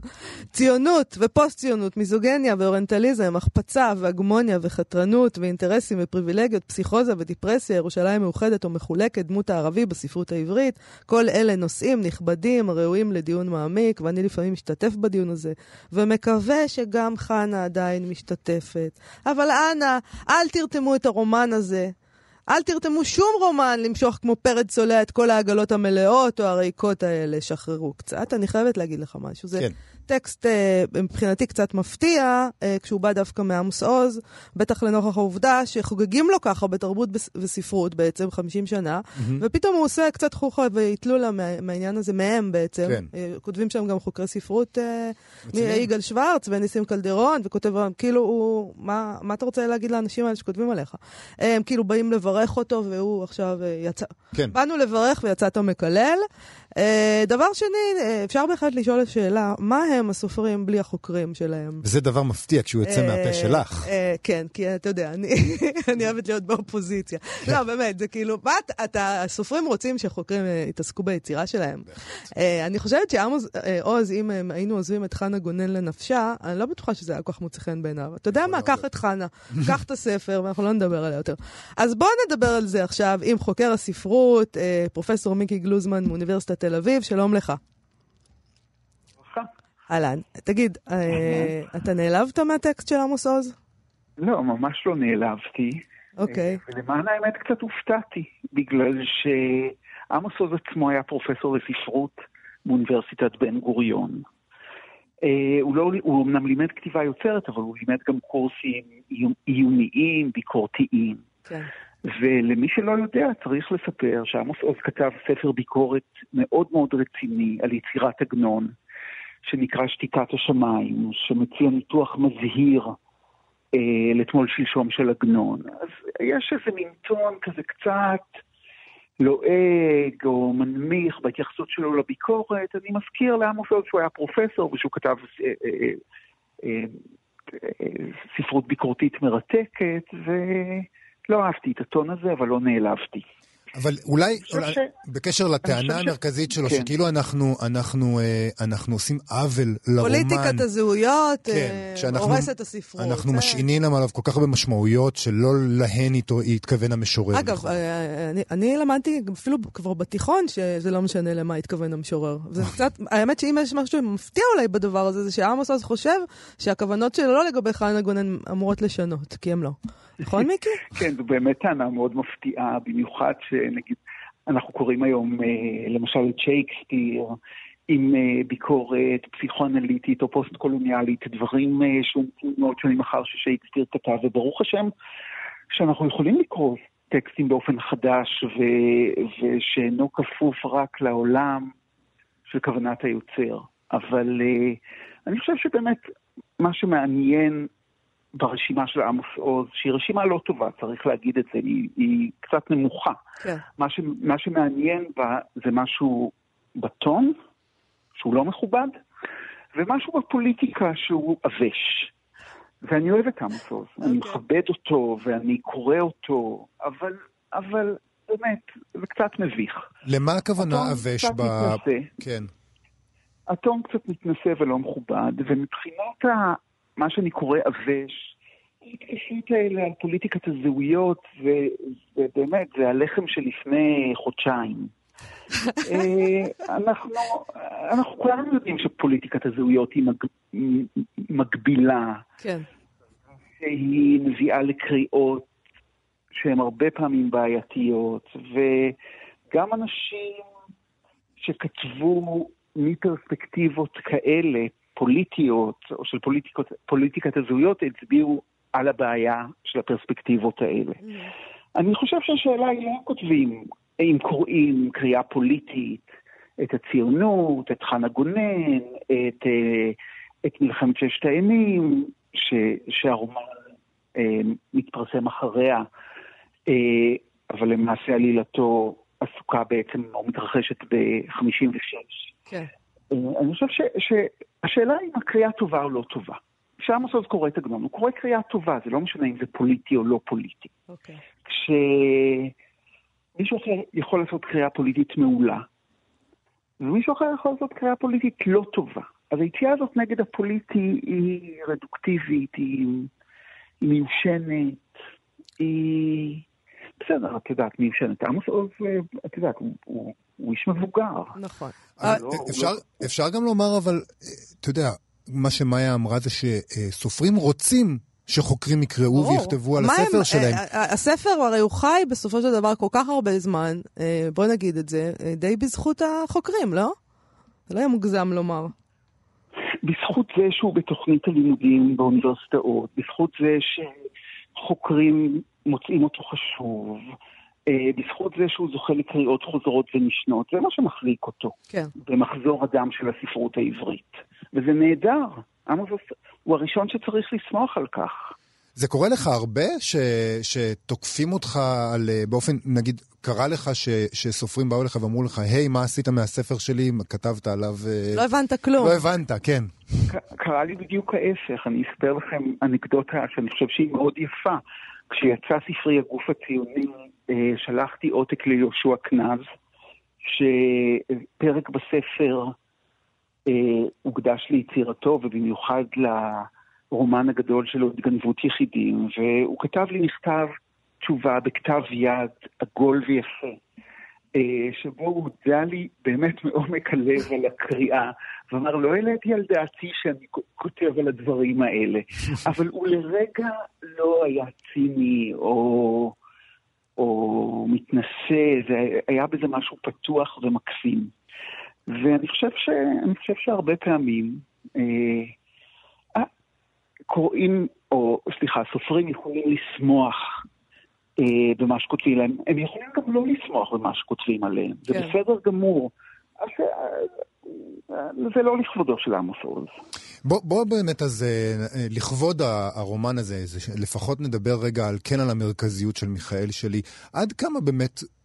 ציונות ופוסט-ציונות, מיזוגניה ואוריינטליזם, החפצה והגמוניה וחתרנות ואינטרסים ופריבילגיות, פסיכוזה ודיפרסיה, ירושלים מאוחדת או מחולקת, דמות הערבי בספרות העברית. כל אלה נושאים נכבדים הראויים לדיון מעמיק, ואני לפעמים משתתף בדיון הזה, ומקווה שגם חנה עדיין משתתפת. אבל אנא, אל תרתמו את הרומן הזה. אל תרתמו שום רומן למשוך כמו פרד צולע את כל העגלות המלאות או הריקות האלה. שחררו קצת. אני חייבת להגיד לך משהו. זה כן. טקסט אה, מבחינתי קצת מפתיע, אה, כשהוא בא דווקא מעמוס עוז, בטח לנוכח העובדה שחוגגים לו ככה בתרבות וספרות בעצם 50 שנה, ופתאום הוא עושה קצת חוכא ואיתלולה מה, מהעניין הזה, מהם בעצם. כן. אה, כותבים שם גם חוקרי ספרות. יגאל שוורץ וניסים קלדרון, וכותב, כאילו, הוא, מה, מה אתה רוצה להגיד לאנשים האלה שכותבים עליך? הם כאילו באים לברך אותו, והוא עכשיו יצא... כן. באנו לברך ויצאת מקלל. אה, דבר שני, אה, אפשר בהחלט לשאול שאלה, מה הם הסופרים בלי החוקרים שלהם? וזה דבר מפתיע כשהוא יוצא מהפה אה, שלך. אה, כן, כי אתה יודע, אני אני אוהבת להיות באופוזיציה. לא, באמת, זה כאילו, מה אתה- הסופרים רוצים שחוקרים יתעסקו ביצירה שלהם. אני חושבת שעמוס עוז, אם היינו עוזבים את חנה גונן לנפשה, אני לא בטוחה שזה היה כל כך מוצא חן בעיניו. אתה יודע מה, קח את חנה, קח את הספר, ואנחנו לא נדבר עליה יותר. אז בואו נדבר על זה עכשיו עם חוקר הספרות, פרופסור מיקי גלוזמן מאוניברסיטת תל אביב, שלום לך. אהלן, תגיד, אה, אתה נעלבת מהטקסט של עמוס עוז? לא, ממש לא נעלבתי. אוקיי. ולמען האמת קצת הופתעתי, בגלל שעמוס עוז עצמו היה פרופסור לספרות באוניברסיטת בן גוריון. אה, הוא, לא, הוא אמנם לימד כתיבה יוצרת, אבל הוא לימד גם קורסים עיוניים, ביקורתיים. כן. ולמי שלא יודע, צריך לספר שעמוס עוז כתב ספר ביקורת מאוד מאוד רציני על יצירת עגנון, שנקרא שתיקת השמיים, שמציע ניתוח מזהיר אה, לתמול שלשום של עגנון. אז יש איזה מין טון כזה קצת לועג או מנמיך בהתייחסות שלו לביקורת. אני מזכיר לעמוס עוז שהוא היה פרופסור ושהוא כתב אה, אה, אה, אה, ספרות ביקורתית מרתקת, ולא אהבתי את הטון הזה, אבל לא נעלבתי. אבל אולי, אולי ש- בקשר לטענה ש- המרכזית שלו, כן. שכאילו אנחנו, אנחנו, אה, אנחנו עושים עוול לרומן. פוליטיקת הזהויות כן, אה, שאנחנו- הורסת את הספרות. אנחנו זה- משעינים עליו כל כך הרבה משמעויות שלא להן איתו- התכוון המשורר. אגב, נכון. אה, אני, אני למדתי אפילו כבר בתיכון שזה לא משנה למה התכוון המשורר. זה קצת, האמת שאם יש משהו מפתיע אולי בדבר הזה, זה שעמוס אז חושב שהכוונות שלו לא לגבי חנה גונן אמורות לשנות, כי הם לא. נכון, מיקי? כן, זו באמת טענה מאוד מפתיעה, במיוחד שנגיד, אנחנו קוראים היום אה, למשל את שייקספיר עם אה, ביקורת פסיכואנליטית או פוסט-קולוניאלית, דברים אה, שהומתו מאוד שנים אחר ששייקספיר כתב, וברוך השם שאנחנו יכולים לקרוא טקסטים באופן חדש ו- ושאינו כפוף רק לעולם של כוונת היוצר. אבל אני חושב שבאמת מה שמעניין ברשימה של עמוס עוז, שהיא רשימה לא טובה, צריך להגיד את זה, היא, היא קצת נמוכה. כן. מה, ש, מה שמעניין בה זה משהו בטון, שהוא לא מכובד, ומשהו בפוליטיקה שהוא עבש. ואני אוהב את עמוס עוז, אני מכבד אותו ואני קורא אותו, אבל, אבל באמת, זה קצת מביך. למה הכוונה הטון עבש קצת ב... מתנשא. כן. הטון קצת מתנשא ולא מכובד, ומבחינת ה... מה שאני קורא עבש, ההתקשרות האלה על פוליטיקת הזהויות, זה, זה באמת, זה הלחם שלפני חודשיים. אה, אנחנו, אנחנו כולנו יודעים שפוליטיקת הזהויות היא מג, מגבילה, כן. שהיא מביאה לקריאות שהן הרבה פעמים בעייתיות, וגם אנשים שכתבו מפרספקטיבות כאלה, פוליטיות, או של פוליטיקות, פוליטיקת הזהויות, הצביעו על הבעיה של הפרספקטיבות האלה. אני חושב שהשאלה היא לא כותבים, אם קוראים קריאה פוליטית, את הציונות, את חנה גונן, את, אה, את מלחמת ששת הימים, ש, שהרומן אה, מתפרסם אחריה, אה, אבל למעשה עלילתו עסוקה בעצם, או מתרחשת ב-56. כן. אה, אני חושב ש, שהשאלה אם הקריאה טובה או לא טובה. כשעמוס עוז קורא את עגנון, הוא קורא קריאה טובה, זה לא משנה אם זה פוליטי או לא פוליטי. אוקיי. כשמישהו אחר יכול לעשות קריאה פוליטית מעולה, ומישהו אחר יכול לעשות קריאה פוליטית לא טובה. אז היציאה הזאת נגד הפוליטי היא רדוקטיבית, היא, היא מיושנת, היא... בסדר, את יודעת, מיושנת. עמוס עוז, אה, את יודעת, הוא, איש מבוגר. נכון. אה, לא, הוא אפשר, לא- אפשר גם לומר, אבל, אה, אתה יודע, מה שמאיה אמרה זה שסופרים רוצים שחוקרים יקראו ברור. ויכתבו על הספר הם- שלהם. אה, אה, הספר הרי הוא חי בסופו של דבר כל כך הרבה זמן, אה, בוא נגיד את זה, אה, די בזכות החוקרים, לא? זה לא יהיה מוגזם לומר. בזכות זה שהוא בתוכנית הלימודים באוניברסיטאות, בזכות זה שחוקרים מוצאים אותו חשוב, אה, בזכות זה שהוא זוכה לקריאות חוזרות ונשנות, זה מה שמחזיק אותו כן. במחזור הדם של הספרות העברית. וזה נהדר. עמוס הוא הראשון שצריך לשמוח על כך. זה קורה לך הרבה ש, שתוקפים אותך על, אה, באופן, נגיד, קרה לך ש, שסופרים באו אליך ואמרו לך, היי, מה עשית מהספר שלי? כתבת עליו... אה, לא הבנת כלום. לא הבנת, כן. ק- קרה לי בדיוק ההפך, אני אספר לכם אנקדוטה שאני חושב שהיא מאוד יפה. כשיצא ספרי הגוף הציוני, אה, שלחתי עותק ליהושע קנז, שפרק בספר אה, הוקדש ליצירתו, ובמיוחד לרומן הגדול שלו, התגנבות יחידים, והוא כתב לי מכתב תשובה בכתב יד עגול ויפה. אה, שבו הוא הודה לי באמת מעומק הלב על הקריאה, ואמר, לא העליתי על דעתי שאני כותב על הדברים האלה, אבל הוא לרגע לא היה ציני או, או מתנשא, זה היה בזה משהו פתוח ומקסים. ואני חושב, ש, חושב שהרבה פעמים אה, קוראים, או סליחה, סופרים יכולים לשמוח במה שכותבים להם. הם יכולים גם לא לשמוח במה שכותבים עליהם, זה כן. בסדר גמור. אז אה, אה, זה לא לכבודו של עמוס עוז. בוא, בוא באמת אז, לכבוד הרומן הזה, לפחות נדבר רגע על כן על המרכזיות של מיכאל שלי. עד כמה באמת אה,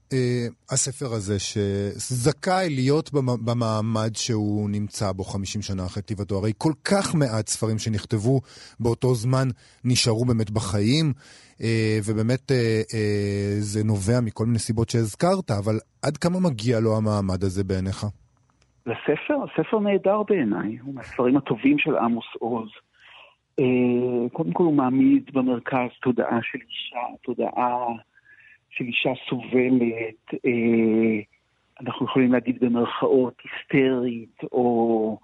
הספר הזה, שזכאי להיות במעמד שהוא נמצא בו 50 שנה אחרי כתיבתו. הרי כל כך מעט ספרים שנכתבו באותו זמן נשארו באמת בחיים, אה, ובאמת אה, זה נובע מכל מיני סיבות שהזכרת, אבל עד כמה מגיע לו המעמד הזה בעיניך? לספר, הספר נהדר בעיניי, הוא מהספרים הטובים של עמוס עוז. קודם כל הוא מעמיד במרכז תודעה של אישה, תודעה... של אישה סובלת, אה, אנחנו יכולים להגיד במרכאות היסטרית, או,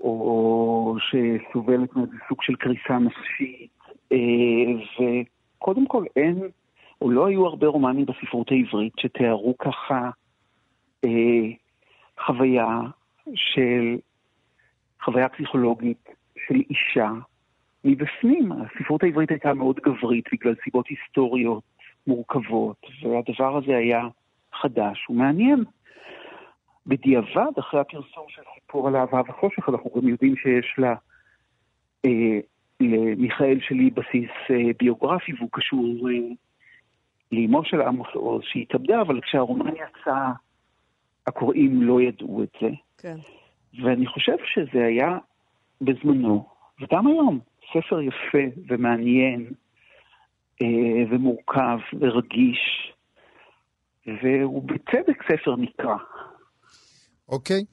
או שסובלת מאיזה סוג של קריסה נפשית. אה, וקודם כל אין, או לא היו הרבה רומנים בספרות העברית שתיארו ככה אה, חוויה של, חוויה פסיכולוגית של אישה מבפנים. הספרות העברית הייתה מאוד גברית בגלל סיבות היסטוריות. מורכבות, והדבר הזה היה חדש ומעניין. בדיעבד, אחרי הפרסום של סיפור על אהבה וחושך, אנחנו גם יודעים שיש לה, אה, למיכאל שלי בסיס אה, ביוגרפי, והוא קשור אה, לאמו של עמוס עוז, שהתאבדה, אבל כשהרומן יצא, הקוראים לא ידעו את זה. כן. ואני חושב שזה היה בזמנו, וגם היום, ספר יפה ומעניין, ומורכב ורגיש, והוא בצדק ספר נקרא. אוקיי.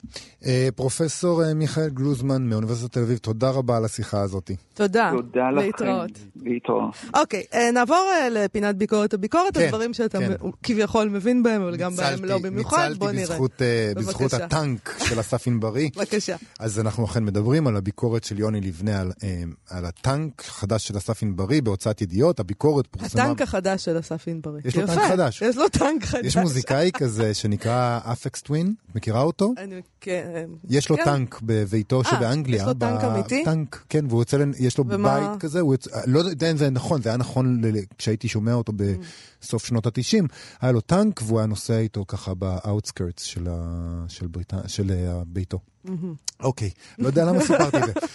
אה, פרופסור אה, מיכאל גלוזמן מאוניברסיטת תל אביב, תודה רבה על השיחה הזאת. תודה. תודה לכם. להתראות. להתראות. אוקיי, אה, נעבור לפינת ביקורת הביקורת, כן, הדברים שאתה כן. כביכול מבין בהם, אבל גם בהם לא במיוחד, בוא נראה. ניצלתי בזכות הטנק של אסף ענברי. בבקשה. אז אנחנו אכן מדברים על הביקורת של יוני לבנה על, על הטנק החדש של אסף ענברי בהוצאת ידיעות. הביקורת פורסמה... הטנק החדש של אסף ענברי. יש לו טנק חדש. יש לו טנק חדש. יש מוזיקאי כזה שנקרא Aphex Twin, מכירה אותו? אני, כן. יש לו כן. טנק בביתו אה, שבאנגליה. יש לו טנק אמיתי? טנק, כן, והוא יוצא, יש לו ומה... בית כזה, הוא יוצא, לא יודע אם זה נכון, זה היה נכון כשהייתי שומע אותו בסוף שנות ה-90. היה לו טנק והוא היה נוסע איתו ככה ב outskirts של, של, של אה, ביתו. אוקיי, לא יודע למה סיפרתי את זה.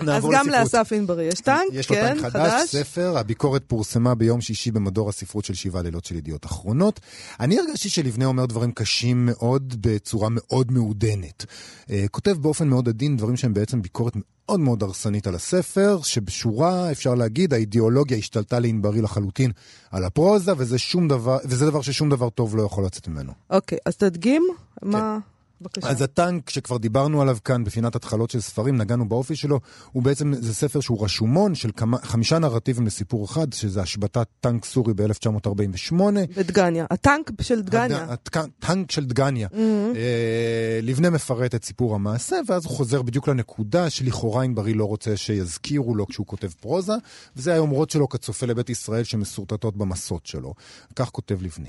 אז גם לאסף ענברי יש טנק, יש לו כן, טנק חדש, חדש, ספר, הביקורת פורסמה ביום שישי במדור הספרות של שבעה לילות של ידיעות אחרונות. אני הרגשתי שלבנה אומר דברים קשים מאוד בצורה מאוד מעודנת. Uh, כותב באופן מאוד עדין דברים שהם בעצם ביקורת מאוד מאוד הרסנית על הספר, שבשורה, אפשר להגיד, האידיאולוגיה השתלטה לענברי לחלוטין על הפרוזה, וזה, דבר, וזה דבר ששום דבר טוב לא יכול לצאת ממנו. אוקיי, okay, אז תדגים כן. מה... בבקשה. אז הטנק שכבר דיברנו עליו כאן בפינת התחלות של ספרים, נגענו באופי שלו, הוא בעצם, זה ספר שהוא רשומון של כמה, חמישה נרטיבים לסיפור אחד, שזה השבתת טנק סורי ב-1948. בדגניה. הטנק של דגניה. הטנק של דגניה. Mm-hmm. אה, לבנה מפרט את סיפור המעשה, ואז הוא חוזר בדיוק לנקודה שלכאורה ענברי לא רוצה שיזכירו לו כשהוא כותב פרוזה, וזה היומרות שלו כצופה לבית ישראל שמסורטטות במסות שלו. כך כותב לבנה.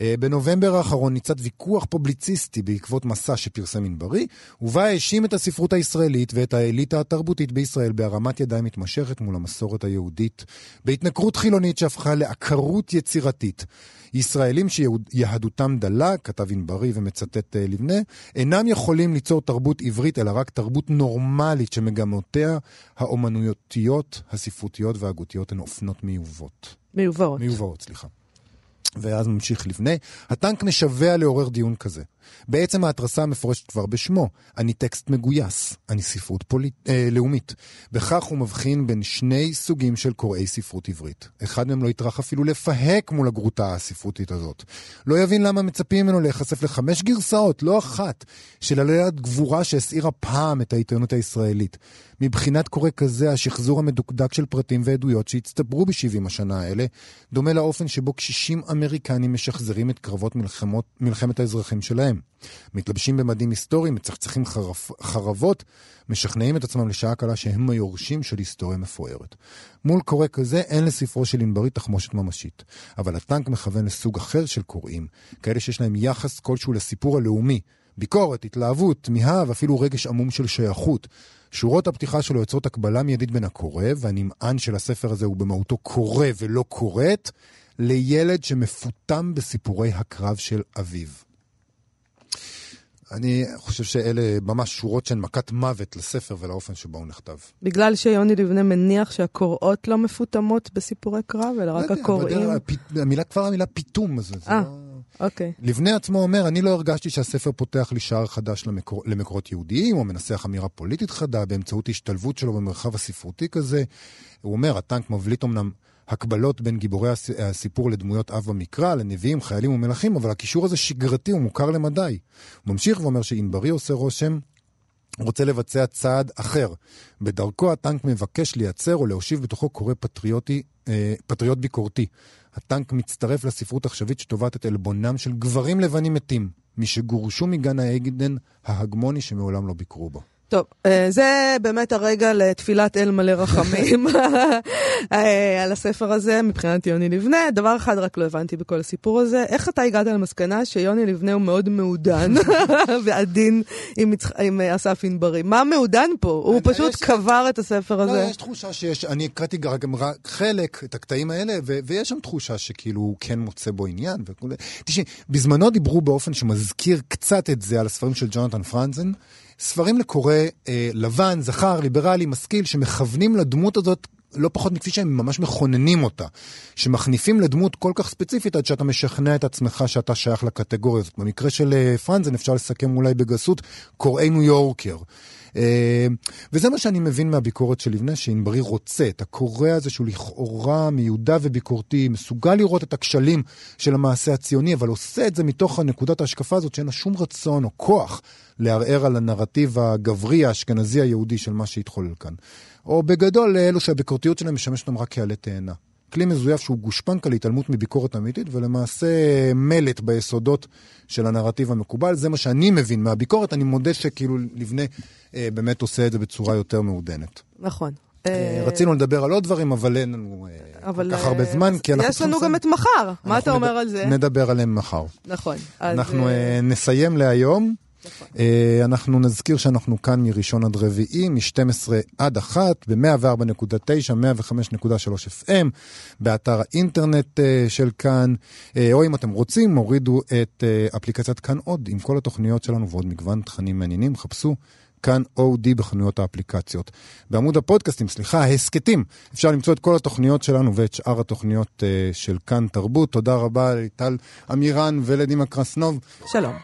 אה, בנובמבר האחרון ניצת ויכוח פובליציסטי בעקבות מסע שפרסם ענברי, ובה האשים את הספרות הישראלית ואת האליטה התרבותית בישראל בהרמת ידיים מתמשכת מול המסורת היהודית, בהתנכרות חילונית שהפכה לעקרות יצירתית. ישראלים שיהדותם דלה, כתב ענברי ומצטט אה, לבנה, אינם יכולים ליצור תרבות עברית, אלא רק תרבות נורמלית שמגמותיה האומנויותיות, הספרותיות וההגותיות הן אופנות מיובאות. מיובאות. מיובאות, סליחה. ואז ממשיך לבנה, הטנק משווע לעורר דיון כזה. בעצם ההתרסה המפורשת כבר בשמו, אני טקסט מגויס, אני ספרות פוליט... אה, לאומית. בכך הוא מבחין בין שני סוגים של קוראי ספרות עברית. אחד מהם לא יטרח אפילו לפהק מול הגרוטה הספרותית הזאת. לא יבין למה מצפים ממנו להיחשף לחמש גרסאות, לא אחת, של עלילת גבורה שהסעירה פעם את העיתונות הישראלית. מבחינת קורא כזה, השחזור המדוקדק של פרטים ועדויות שהצטברו ב-70 השנה האלה, דומה לאופן שבו קשישים אמריקנים משחזרים את קרבות מלחמות, מלחמת האזרחים שלהם. מתלבשים במדים היסטוריים, מצחצחים חרף, חרבות, משכנעים את עצמם לשעה קלה שהם היורשים של היסטוריה מפוארת. מול קורא כזה אין לספרו של ענברי תחמושת ממשית. אבל הטנק מכוון לסוג אחר של קוראים, כאלה שיש להם יחס כלשהו לסיפור הלאומי. ביקורת, התלהבות, תמיהה ואפילו רגש עמום של שייכות. שורות הפתיחה שלו יוצרות הקבלה מיידית בין הקורא, והנמען של הספר הזה הוא במהותו קורא ולא קוראת, לילד שמפותם בסיפורי הקרב של אביו. אני חושב שאלה ממש שורות שהן מכת מוות לספר ולאופן שבו הוא נכתב. בגלל שיוני לבנה מניח שהקוראות לא מפותמות בסיפורי קרב, אלא רק לא הקוראים. המילה, כבר המילה פיתום הזה, זה אה. לא... אוקיי. לבנה עצמו אומר, אני לא הרגשתי שהספר פותח לי שער חדש למקור, למקורות יהודיים, או מנסח אמירה פוליטית חדה באמצעות השתלבות שלו במרחב הספרותי כזה. הוא אומר, הטנק מבליט אמנם הקבלות בין גיבורי הס- הסיפור לדמויות אב במקרא, לנביאים, חיילים ומלכים, אבל הקישור הזה שגרתי ומוכר למדי. הוא ממשיך ואומר שענברי עושה רושם רוצה לבצע צעד אחר. בדרכו הטנק מבקש לייצר או להושיב בתוכו קורא פטריוטי, אה, פטריוט ביקורתי. הטנק מצטרף לספרות עכשווית שטובעת את עלבונם של גברים לבנים מתים, מי שגורשו מגן העדן ההגמוני שמעולם לא ביקרו בו. טוב, אה, זה באמת הרגע לתפילת אל מלא רחמים אה, על הספר הזה מבחינת יוני לבנה. דבר אחד רק לא הבנתי בכל הסיפור הזה, איך אתה הגעת למסקנה שיוני לבנה הוא מאוד מעודן ועדין עם, מצח... עם אסף ענברי? מה מעודן פה? הוא פשוט יש- קבר את הספר לא, הזה. יש תחושה שיש, אני הקראתי גם רק חלק, את הקטעים האלה, ו- ויש שם תחושה שכאילו הוא כן מוצא בו עניין וכולי. תשמעי, בזמנו דיברו באופן שמזכיר קצת את זה על הספרים של ג'ונתן פרנזן. ספרים לקורא אה, לבן, זכר, ליברלי, משכיל, שמכוונים לדמות הזאת לא פחות מכפי שהם ממש מכוננים אותה. שמחניפים לדמות כל כך ספציפית עד שאתה משכנע את עצמך שאתה שייך לקטגוריה הזאת. במקרה של אה, פרנזן אפשר לסכם אולי בגסות, קוראי ניו יורקר. אה, וזה מה שאני מבין מהביקורת של לבנה, שענברי רוצה את הקורא הזה שהוא לכאורה מיודע וביקורתי, מסוגל לראות את הכשלים של המעשה הציוני, אבל עושה את זה מתוך הנקודת ההשקפה הזאת שאין לה שום רצון או כוח לערער על הנרטיב הגברי האשכנזי היהודי של מה שהתחולל כאן. או בגדול לאלו שהביקורתיות שלהם משמשת אותם רק כעלה תאנה. כלי מזויף שהוא גושפנקה להתעלמות מביקורת אמיתית, ולמעשה מלט ביסודות של הנרטיב המקובל. זה מה שאני מבין מהביקורת, אני מודה שכאילו לבנה אה, באמת עושה את זה בצורה יותר מעודנת. נכון. אה, אה, רצינו לדבר על עוד דברים, אבל אין לנו אה, אבל, כל כך אה, הרבה זמן, כי אנחנו יש לנו גם. את מחר. מה אתה אומר על זה? נדבר עליהם מחר. נכון. אנחנו אה, אה, נסיים להיום. נכון. אה, אנחנו נזכיר שאנחנו כאן מראשון עד רביעי, מ-12 עד 1, ב-104.9, 105.3 FM, באתר האינטרנט אה, של כאן, אה, או אם אתם רוצים, הורידו את אפליקציית כאן עוד, עם כל התוכניות שלנו ועוד מגוון תכנים מעניינים, חפשו. כאן אודי בחנויות האפליקציות. בעמוד הפודקאסטים, סליחה, ההסכתים, אפשר למצוא את כל התוכניות שלנו ואת שאר התוכניות אה, של כאן תרבות. תודה רבה לטל אמירן ולדימה קרסנוב. שלום.